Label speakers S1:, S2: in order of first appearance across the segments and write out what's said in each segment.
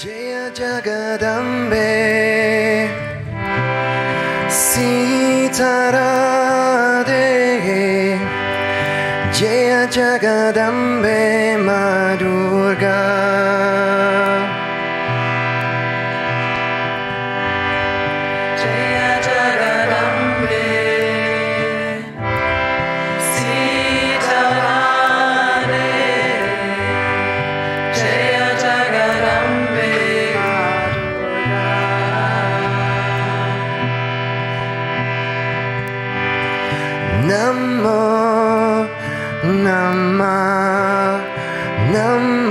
S1: जय जगदम्बे सीताराधे जय जगदम्बे मा Durga Namah Namah Namah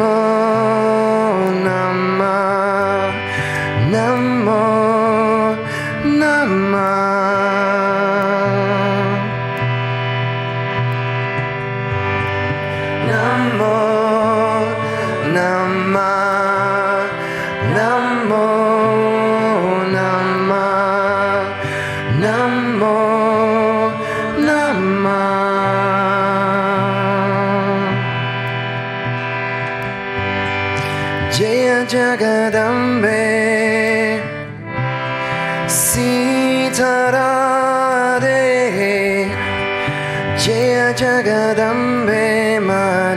S1: Jaya Jagadambe Sitarade Jaya Jagadambe Ma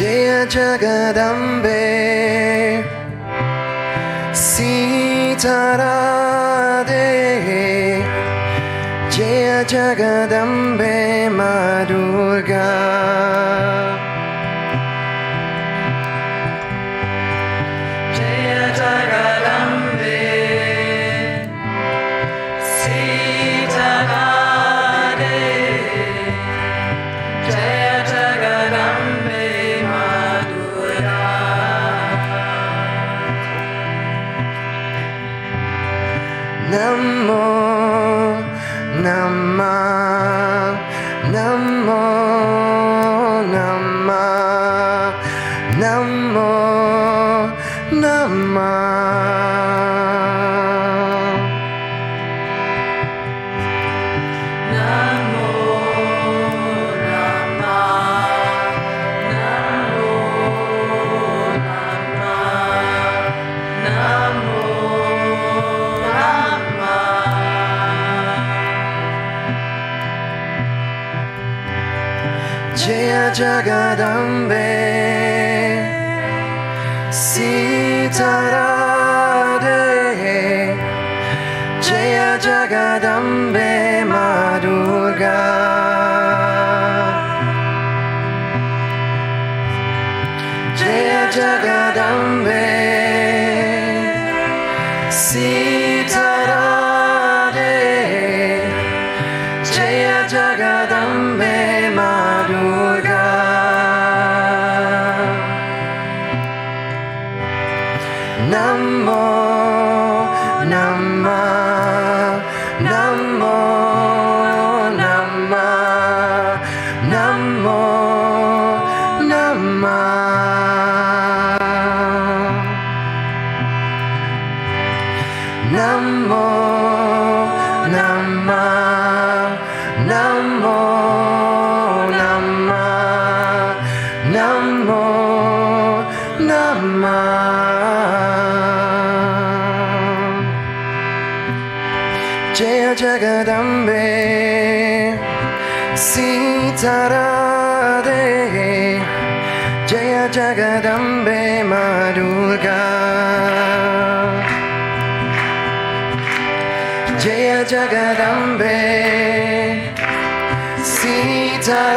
S1: Jaya Jagadambe Sitarade Jaya Jagadambe Ma Durga Namo Nama Jaya Jagadambe Sitarade Jaya Jagadambe Ma Durga Jaya Jagadambe Nam mô Nam ma Nam mô Nam ma Nam mô Nam ma Nam mô Nam mô Namo Nama Namo Nama Namo Nama Namo Nama Namo Nama Jaya Jagadambe Sitarade Jaya Jagadambe Madurga Jaya Jagadambe Sitarade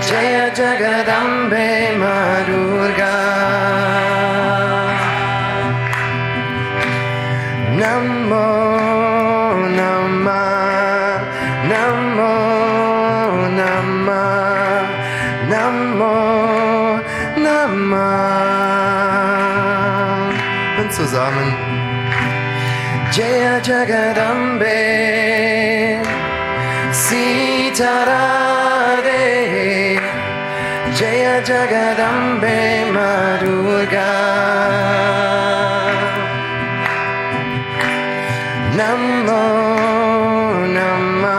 S1: Jaya Jagadambe Madurga Namo Nama Namo Nama Namo Nama Und zusammen. Jaya Jagadambe Sitarade. Jaya Jagadambe Madurga Namo, Nama,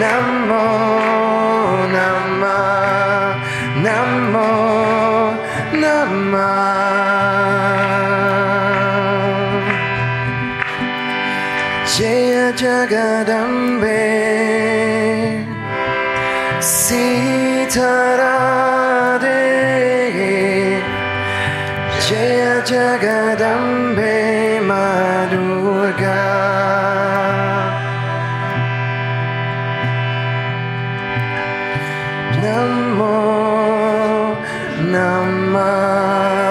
S1: Namo, Nama, Namo, Nama. Jaya Jagadambe, Sitarade, Jaya Jagadambe. God. Namo, Namah.